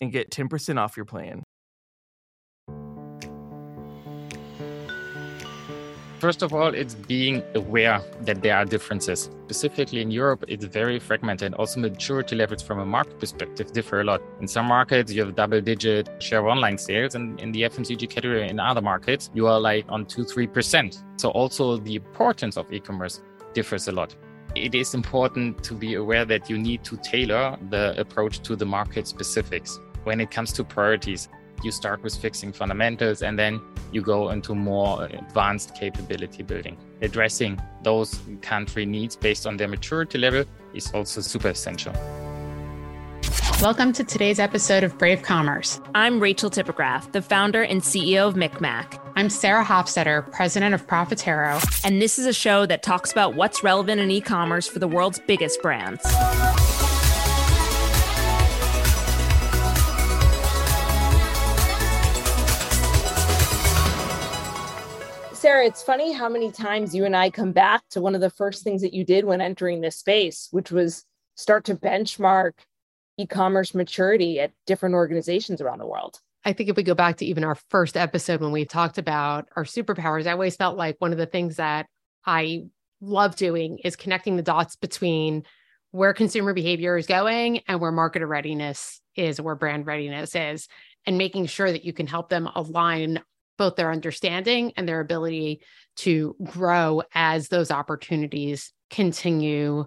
and get 10% off your plan. First of all, it's being aware that there are differences. Specifically in Europe, it's very fragmented. Also, maturity levels from a market perspective differ a lot. In some markets, you have double digit share of online sales, and in the FMCG category in other markets, you are like on 2 3%. So, also the importance of e commerce differs a lot. It is important to be aware that you need to tailor the approach to the market specifics. When it comes to priorities, you start with fixing fundamentals and then you go into more advanced capability building. Addressing those country needs based on their maturity level is also super essential. Welcome to today's episode of Brave Commerce. I'm Rachel Tipograph, the founder and CEO of MikMak. I'm Sarah Hofstetter, president of Profitero. And this is a show that talks about what's relevant in e commerce for the world's biggest brands. Sarah, it's funny how many times you and I come back to one of the first things that you did when entering this space, which was start to benchmark e commerce maturity at different organizations around the world. I think if we go back to even our first episode when we talked about our superpowers, I always felt like one of the things that I love doing is connecting the dots between where consumer behavior is going and where marketer readiness is, where brand readiness is, and making sure that you can help them align both their understanding and their ability to grow as those opportunities continue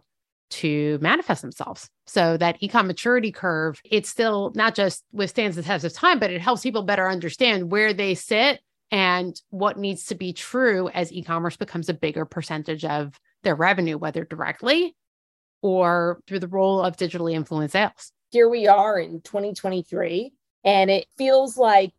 to manifest themselves. So that ecom maturity curve, it still not just withstands the test of time, but it helps people better understand where they sit and what needs to be true as e-commerce becomes a bigger percentage of their revenue, whether directly or through the role of digitally influenced sales. Here we are in 2023, and it feels like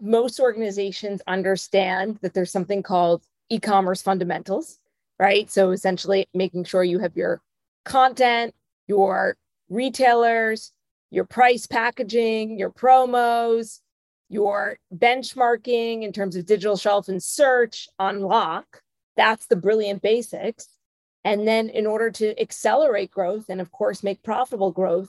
most organizations understand that there's something called e commerce fundamentals, right? So essentially, making sure you have your content, your retailers, your price packaging, your promos, your benchmarking in terms of digital shelf and search on lock. That's the brilliant basics. And then, in order to accelerate growth and, of course, make profitable growth,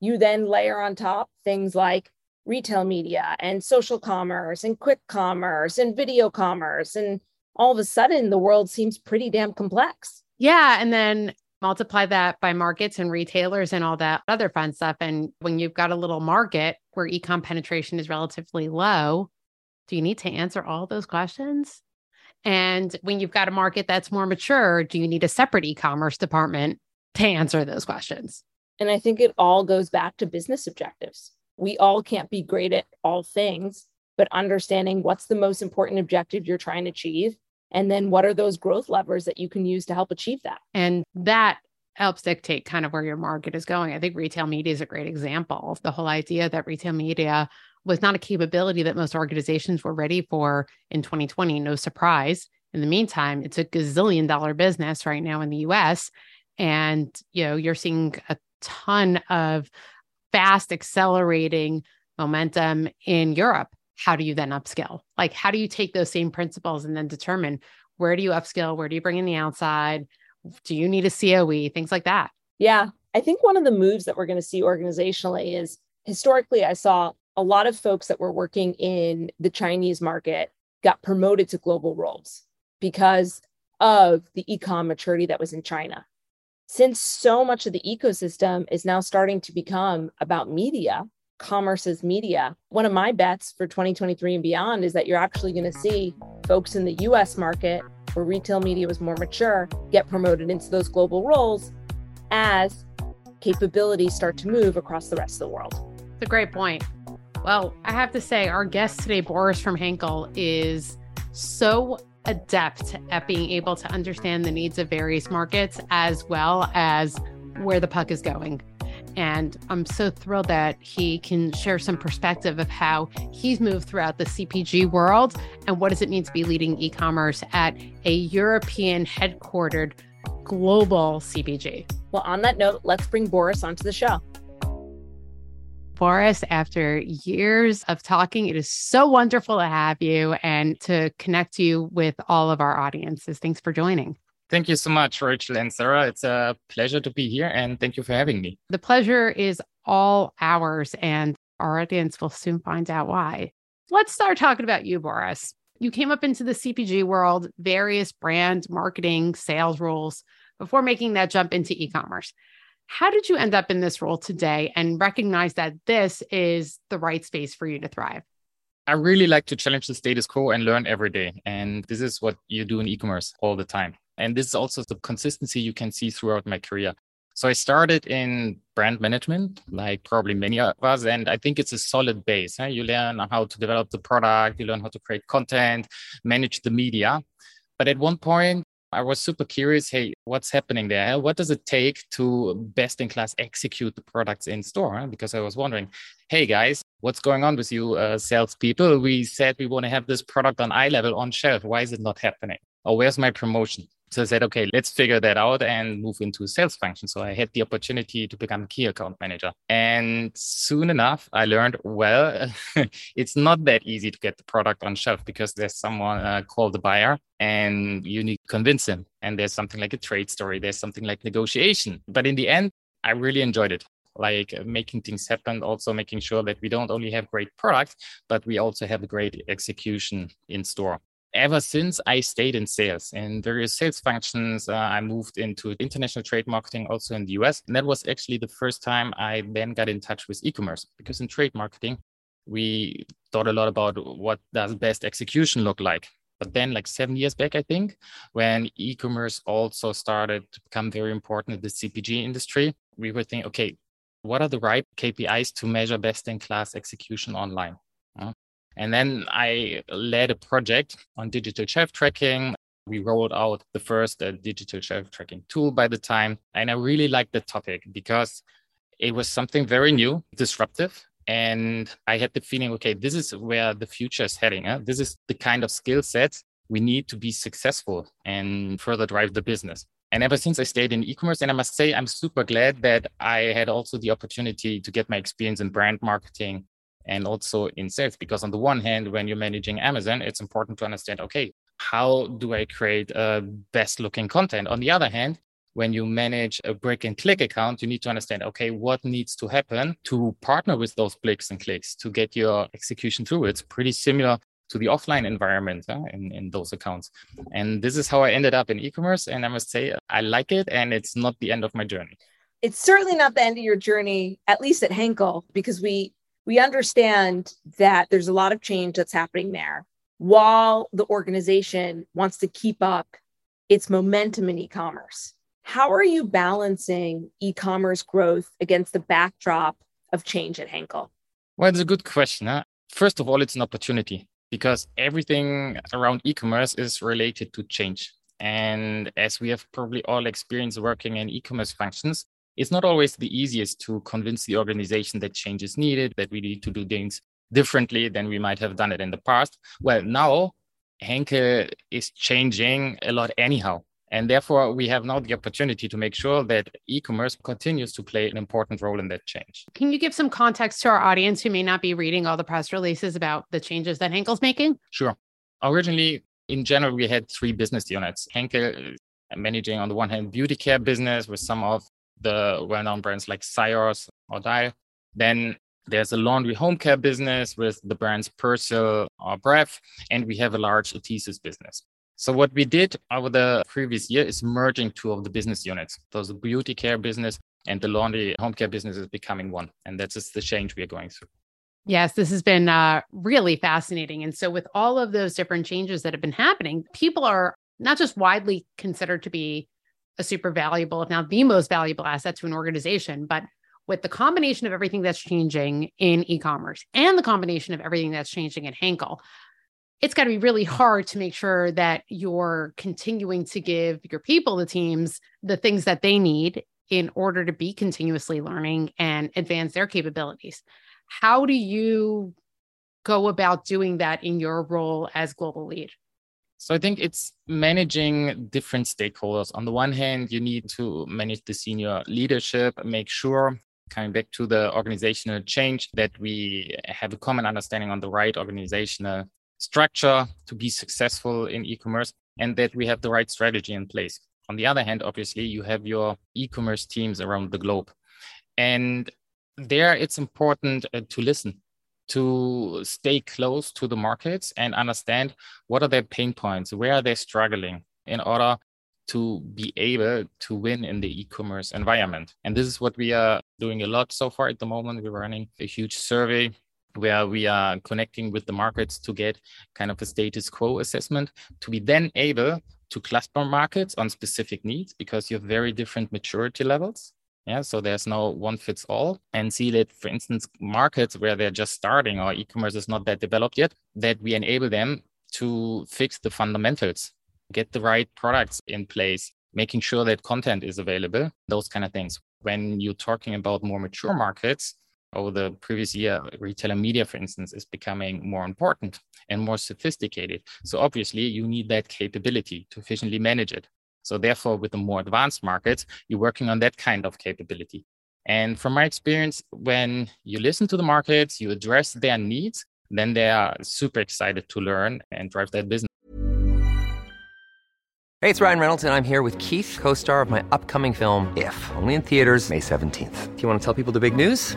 you then layer on top things like retail media and social commerce and quick commerce and video commerce. And all of a sudden, the world seems pretty damn complex. Yeah. And then multiply that by markets and retailers and all that other fun stuff. And when you've got a little market where ecom penetration is relatively low, do you need to answer all those questions? And when you've got a market that's more mature, do you need a separate e commerce department to answer those questions? And I think it all goes back to business objectives we all can't be great at all things, but understanding what's the most important objective you're trying to achieve. And then what are those growth levers that you can use to help achieve that? And that helps dictate kind of where your market is going. I think retail media is a great example of the whole idea that retail media was not a capability that most organizations were ready for in 2020. No surprise. In the meantime, it's a gazillion dollar business right now in the US. And you know, you're seeing a ton of fast accelerating momentum in Europe, how do you then upskill? Like, how do you take those same principles and then determine where do you upskill? Where do you bring in the outside? Do you need a COE? Things like that. Yeah. I think one of the moves that we're going to see organizationally is historically, I saw a lot of folks that were working in the Chinese market got promoted to global roles because of the e-com maturity that was in China. Since so much of the ecosystem is now starting to become about media, commerce as media, one of my bets for 2023 and beyond is that you're actually going to see folks in the US market where retail media was more mature get promoted into those global roles as capabilities start to move across the rest of the world. It's a great point. Well, I have to say, our guest today, Boris from Henkel, is so adept at being able to understand the needs of various markets as well as where the puck is going. And I'm so thrilled that he can share some perspective of how he's moved throughout the CPG world and what does it mean to be leading e commerce at a European headquartered global CPG. Well, on that note, let's bring Boris onto the show. Boris, after years of talking, it is so wonderful to have you and to connect you with all of our audiences. Thanks for joining. Thank you so much, Rachel and Sarah. It's a pleasure to be here and thank you for having me. The pleasure is all ours, and our audience will soon find out why. Let's start talking about you, Boris. You came up into the CPG world, various brand marketing, sales roles before making that jump into e commerce. How did you end up in this role today and recognize that this is the right space for you to thrive? I really like to challenge the status quo and learn every day. And this is what you do in e commerce all the time. And this is also the consistency you can see throughout my career. So I started in brand management, like probably many of us, and I think it's a solid base. Huh? You learn how to develop the product, you learn how to create content, manage the media. But at one point, I was super curious hey, what's happening there? What does it take to best in class execute the products in store? Because I was wondering, hey guys, what's going on with you uh, salespeople? We said we want to have this product on eye level on shelf. Why is it not happening? Or where's my promotion? So I said, okay, let's figure that out and move into sales function. So I had the opportunity to become key account manager. And soon enough, I learned, well, it's not that easy to get the product on shelf because there's someone uh, called the buyer and you need to convince him. And there's something like a trade story, there's something like negotiation. But in the end, I really enjoyed it like making things happen, also making sure that we don't only have great products, but we also have a great execution in store ever since I stayed in sales in various sales functions, uh, I moved into international trade marketing also in the US. And that was actually the first time I then got in touch with e commerce because in trade marketing, we thought a lot about what does best execution look like. But then, like seven years back, I think, when e commerce also started to become very important in the CPG industry, we were thinking, okay, what are the right KPIs to measure best in class execution online? And then I led a project on digital shelf tracking. We rolled out the first uh, digital shelf tracking tool by the time. And I really liked the topic because it was something very new, disruptive. And I had the feeling, okay, this is where the future is heading. Huh? This is the kind of skill set we need to be successful and further drive the business. And ever since I stayed in e-commerce, and I must say, I'm super glad that I had also the opportunity to get my experience in brand marketing and also in sales. Because on the one hand, when you're managing Amazon, it's important to understand, okay, how do I create a best looking content? On the other hand, when you manage a brick and click account, you need to understand, okay, what needs to happen to partner with those bricks and clicks to get your execution through. It's pretty similar to the offline environment in, in those accounts. And this is how I ended up in e-commerce. And I must say, I like it and it's not the end of my journey. It's certainly not the end of your journey, at least at Henkel, because we we understand that there's a lot of change that's happening there while the organization wants to keep up its momentum in e-commerce. How are you balancing e-commerce growth against the backdrop of change at Henkel? Well, it's a good question. Huh? First of all, it's an opportunity because everything around e-commerce is related to change. And as we have probably all experienced working in e-commerce functions, it's not always the easiest to convince the organization that change is needed, that we need to do things differently than we might have done it in the past. Well, now Henkel is changing a lot anyhow. And therefore, we have now the opportunity to make sure that e commerce continues to play an important role in that change. Can you give some context to our audience who may not be reading all the press releases about the changes that Henkel's making? Sure. Originally, in general, we had three business units. Henkel uh, managing, on the one hand, beauty care business with some of the well-known brands like Syoss or Dial. Then there's a laundry home care business with the brands Persil or Bref, and we have a large adhesives business. So what we did over the previous year is merging two of the business units. So the beauty care business and the laundry home care business is becoming one. And that's just the change we are going through. Yes, this has been uh, really fascinating. And so, with all of those different changes that have been happening, people are not just widely considered to be a super valuable, if not the most valuable asset to an organization, but with the combination of everything that's changing in e commerce and the combination of everything that's changing at Henkel, it's got to be really hard to make sure that you're continuing to give your people, the teams, the things that they need in order to be continuously learning and advance their capabilities. How do you go about doing that in your role as global lead? So I think it's managing different stakeholders. On the one hand, you need to manage the senior leadership, make sure coming back to the organizational change that we have a common understanding on the right organizational structure to be successful in e-commerce and that we have the right strategy in place. On the other hand, obviously, you have your e-commerce teams around the globe. And there it's important uh, to listen to stay close to the markets and understand what are their pain points where are they struggling in order to be able to win in the e-commerce environment. And this is what we are doing a lot so far at the moment. We're running a huge survey where we are connecting with the markets to get kind of a status quo assessment to be then able to cluster markets on specific needs because you have very different maturity levels yeah, so there's no one fits all. And see that, for instance, markets where they're just starting or e-commerce is not that developed yet, that we enable them to fix the fundamentals, get the right products in place, making sure that content is available, those kind of things. When you're talking about more mature markets, over the previous year, retail and media, for instance, is becoming more important and more sophisticated. So obviously, you need that capability to efficiently manage it. So therefore, with the more advanced markets, you're working on that kind of capability. And from my experience, when you listen to the markets, you address their needs, then they are super excited to learn and drive that business. Hey, it's Ryan Reynolds, and I'm here with Keith, co star of my upcoming film, If, only in theaters, May 17th. Do you want to tell people the big news?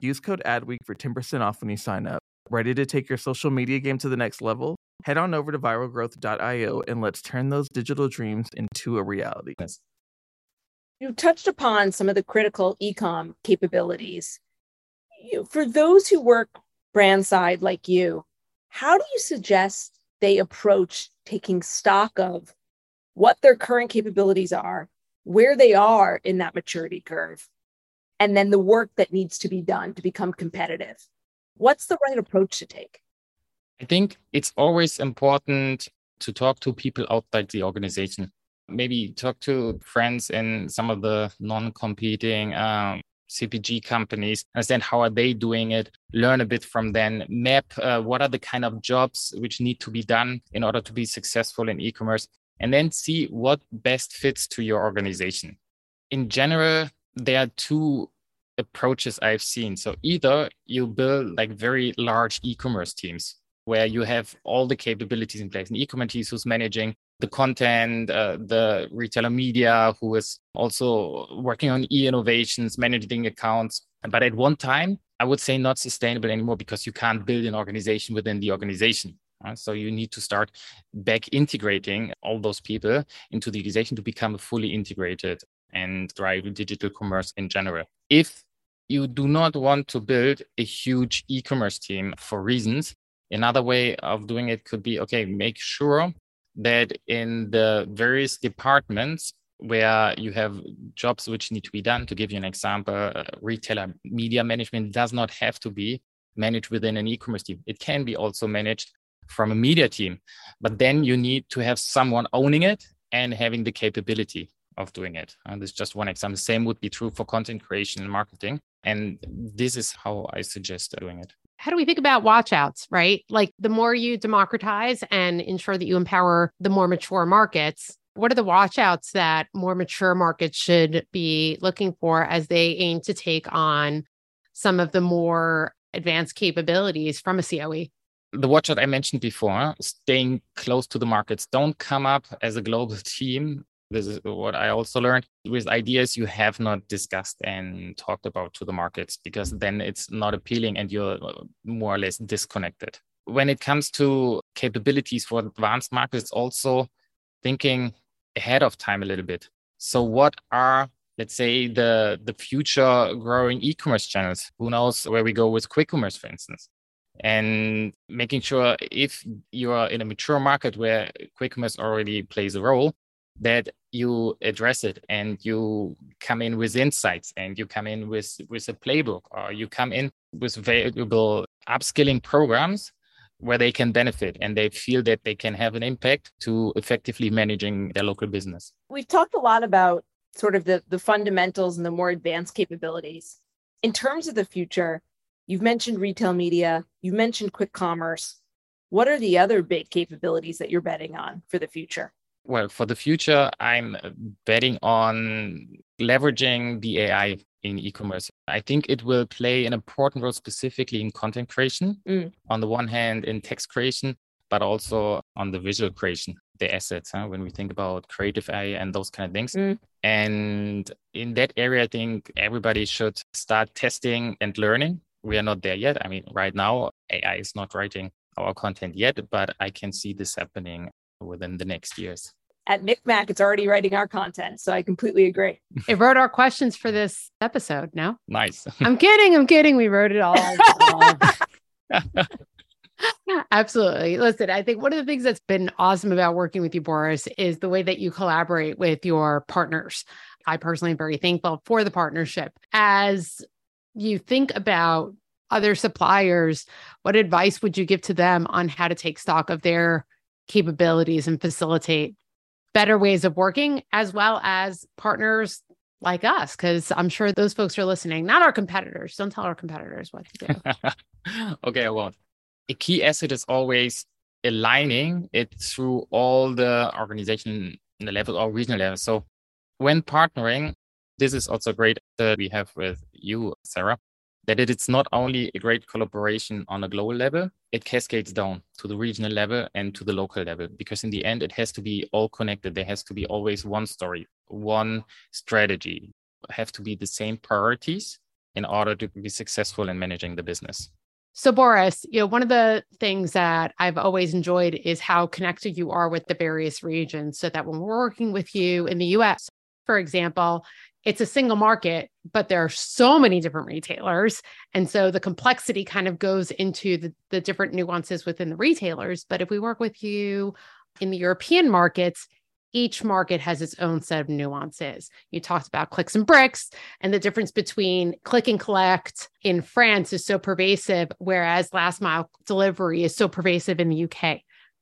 Use code ADWEEK for 10% off when you sign up. Ready to take your social media game to the next level? Head on over to viralgrowth.io and let's turn those digital dreams into a reality. You touched upon some of the critical ecom capabilities. You, for those who work brand side like you, how do you suggest they approach taking stock of what their current capabilities are, where they are in that maturity curve, and then the work that needs to be done to become competitive. What's the right approach to take? I think it's always important to talk to people outside the organization. Maybe talk to friends in some of the non-competing um, CPG companies, understand how are they doing it, learn a bit from them, map uh, what are the kind of jobs which need to be done in order to be successful in e-commerce, and then see what best fits to your organization. In general, there are two approaches I've seen. So either you build like very large e-commerce teams where you have all the capabilities in place, an e-commerce team who's managing the content, uh, the retailer media, who is also working on e innovations, managing accounts. But at one time, I would say not sustainable anymore because you can't build an organization within the organization. Uh, so you need to start back integrating all those people into the organization to become a fully integrated and drive digital commerce in general. If you do not want to build a huge e-commerce team for reasons, another way of doing it could be okay, make sure that in the various departments where you have jobs which need to be done. To give you an example, uh, retailer media management does not have to be managed within an e-commerce team. It can be also managed from a media team, but then you need to have someone owning it and having the capability of doing it. And this is just one example. Same would be true for content creation and marketing. And this is how I suggest doing it. How do we think about watchouts, right? Like the more you democratize and ensure that you empower the more mature markets, what are the watchouts that more mature markets should be looking for as they aim to take on some of the more advanced capabilities from a COE? The watchout I mentioned before, staying close to the markets. Don't come up as a global team. This is what I also learned with ideas you have not discussed and talked about to the markets because then it's not appealing and you're uh, more or less disconnected. When it comes to capabilities for advanced markets, also thinking ahead of time a little bit. So what are let's say the the future growing e-commerce channels? Who knows where we go with quick commerce, for instance? And making sure if you are in a mature market where quick commerce already plays a role, that you address it and you come in with insights and you come in with with a playbook or you come in with valuable upskilling programs where they can benefit and they feel that they can have an impact to effectively managing their local business. We've talked a lot about sort of the, the fundamentals and the more advanced capabilities. In terms of the future, you've mentioned retail media, you mentioned quick commerce. What are the other big capabilities that you're betting on for the future? Well, for the future, I'm betting on leveraging the AI in e-commerce. I think it will play an important role specifically in content creation. Mm. On the one hand, in text creation, but also on the visual creation, the assets. Huh? When we think about creative AI and those kind of things, mm. and in that area, I think everybody should start testing and learning. We are not there yet. I mean, right now, AI is not writing our content yet, but I can see this happening within the next years at MikMak, it's already writing our content. So I completely agree. It wrote our questions for this episode. No, nice. I'm kidding. I'm kidding. We wrote it all. Absolutely. Listen, I think one of the things that's been awesome about working with you, Boris, is the way that you collaborate with your partners. I personally am very thankful for the partnership. As you think about other suppliers, what advice would you give to them on how to take stock of their capabilities and facilitate better ways of working, as well as partners like us, because I'm sure those folks are listening, not our competitors. Don't tell our competitors what to do. okay, I won't. A key asset is always aligning it through all the organization the level or regional level. So when partnering, this is also great that we have with you, Sarah, that it is not only a great collaboration on a global level, it cascades down to the regional level and to the local level because in the end it has to be all connected. There has to be always one story one strategy. Have to be the same priorities in order to be successful in managing the business. So boris you know one of the things that i've always enjoyed is how connected you are with the various regions so that when we're working with you in the us for example it's a single market, but there are so many different retailers. And so the complexity kind of goes into the, the different nuances within the retailers. But if we work with you in the European markets, each market has its own set of nuances. You talked about clicks and bricks, and the difference between click and collect in France is so pervasive, whereas last mile delivery is so pervasive in the UK.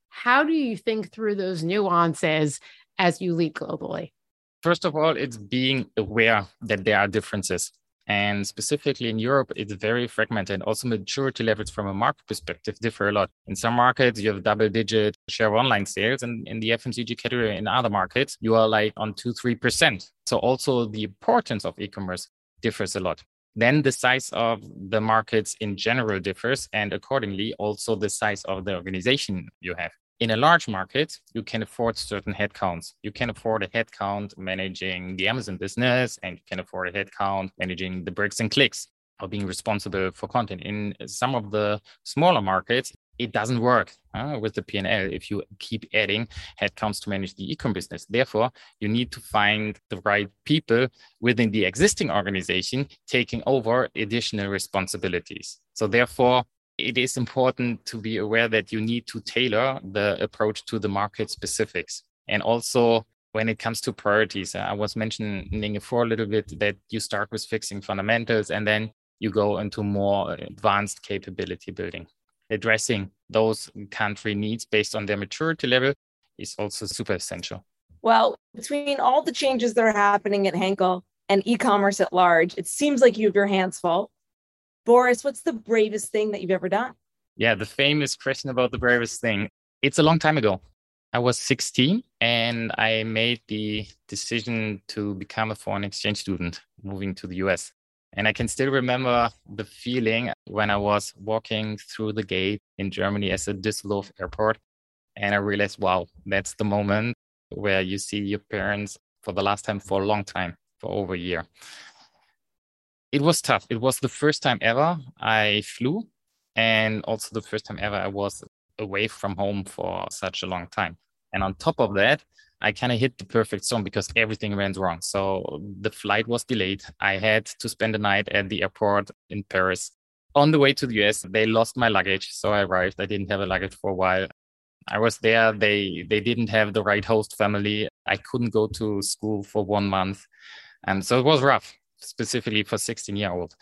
How do you think through those nuances as you lead globally? First of all, it's being aware that there are differences. And specifically in Europe, it's very fragmented. Also, maturity levels from a market perspective differ a lot. In some markets, you have double digit share of online sales. And in the FMCG category, in other markets, you are like on two, 3%. So also the importance of e commerce differs a lot. Then the size of the markets in general differs. And accordingly, also the size of the organization you have. In a large market, you can afford certain headcounts. You can afford a headcount managing the Amazon business, and you can afford a headcount managing the bricks and clicks or being responsible for content. In some of the smaller markets, it doesn't work uh, with the P&L if you keep adding headcounts to manage the ecom business. Therefore, you need to find the right people within the existing organization taking over additional responsibilities. So therefore, it is important to be aware that you need to tailor the approach to the market specifics. And also, when it comes to priorities, uh, I was mentioning before a little bit that you start with fixing fundamentals and then you go into more advanced capability building. Addressing those country needs based on their maturity level is also super essential. Well, between all the changes that are happening at Henkel and e commerce at large, it seems like you have your hands full. Boris, what's the bravest thing that you've ever done? Yeah, the famous question about the bravest thing. It's a long time ago. I was 16 and I made the decision to become a foreign exchange student moving to the US. And I can still remember the feeling when I was walking through the gate in Germany as a Düsseldorf airport. And I realized, wow, that's the moment where you see your parents for the last time for a long time, for over a year. It was tough. It was the first time ever I flew, and also the first time ever I was away from home for such a long time. And on top of that, I kind of hit the perfect storm because everything went wrong. So the flight was delayed. I had to spend the night at the airport in Paris. On the way to the US, they lost my luggage. So I arrived. I didn't have a luggage for a while. I was there. They they didn't have the right host family. I couldn't go to school for one month. And so it was rough, specifically for 16 year old.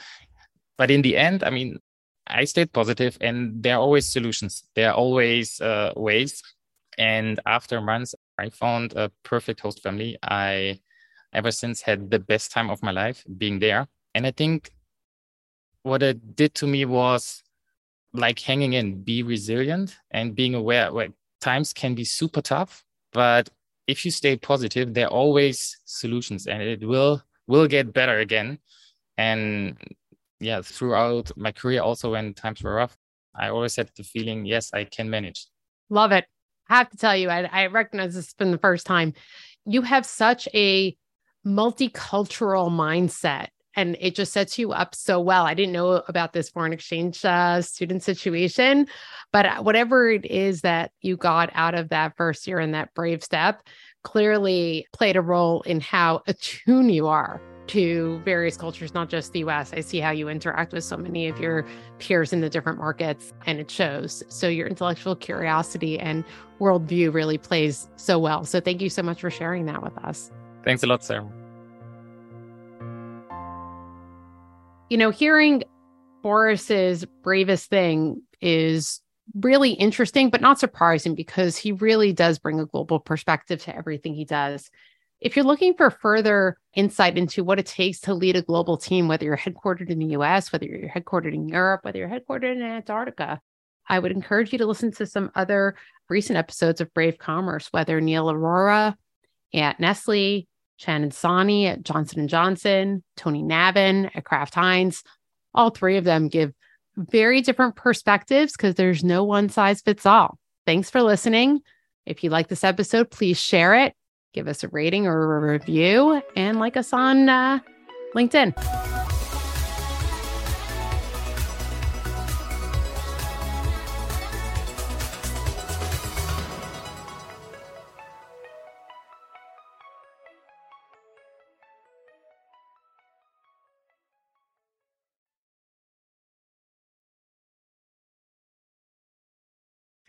But in the end, I mean, I stayed positive and there are always solutions. There are always uh, ways and after months, I found a perfect host family. I ever since had the best time of my life being there. And I think what it did to me was like hanging in, be resilient and being aware where times can be super tough, but if you stay positive, there are always solutions and it will will get better again. And yeah, throughout my career, also when times were rough, I always had the feeling, yes, I can manage. Love it. I have to tell you, I, I recognize this from the first time. You have such a multicultural mindset and it just sets you up so well. I didn't know about this foreign exchange uh, student situation, but uh, whatever it is that you got out of that first year and that brave step clearly played a role in how attuned you are to various cultures, not just the US. I see how you interact with so many of your peers in the different markets, and it shows. So, your intellectual curiosity and worldview really plays so well. So, thank you so much for sharing that with us. Thanks a lot, Sarah. You know, hearing Boris's bravest thing is really interesting, but not surprising because he really does bring a global perspective to everything he does. If you're looking for further insight into what it takes to lead a global team, whether you're headquartered in the US, whether you're headquartered in Europe, whether you're headquartered in Antarctica, I would encourage you to listen to some other recent episodes of Brave Commerce, whether Neil Aurora at Nestle, Shannon Sawhney at Johnson & Johnson, Tony Navin at Kraft Heinz. All three of them give very different perspectives because there's no one size fits all. Thanks for listening. If you like this episode, please share it give us a rating or a review, and like us on uh, LinkedIn.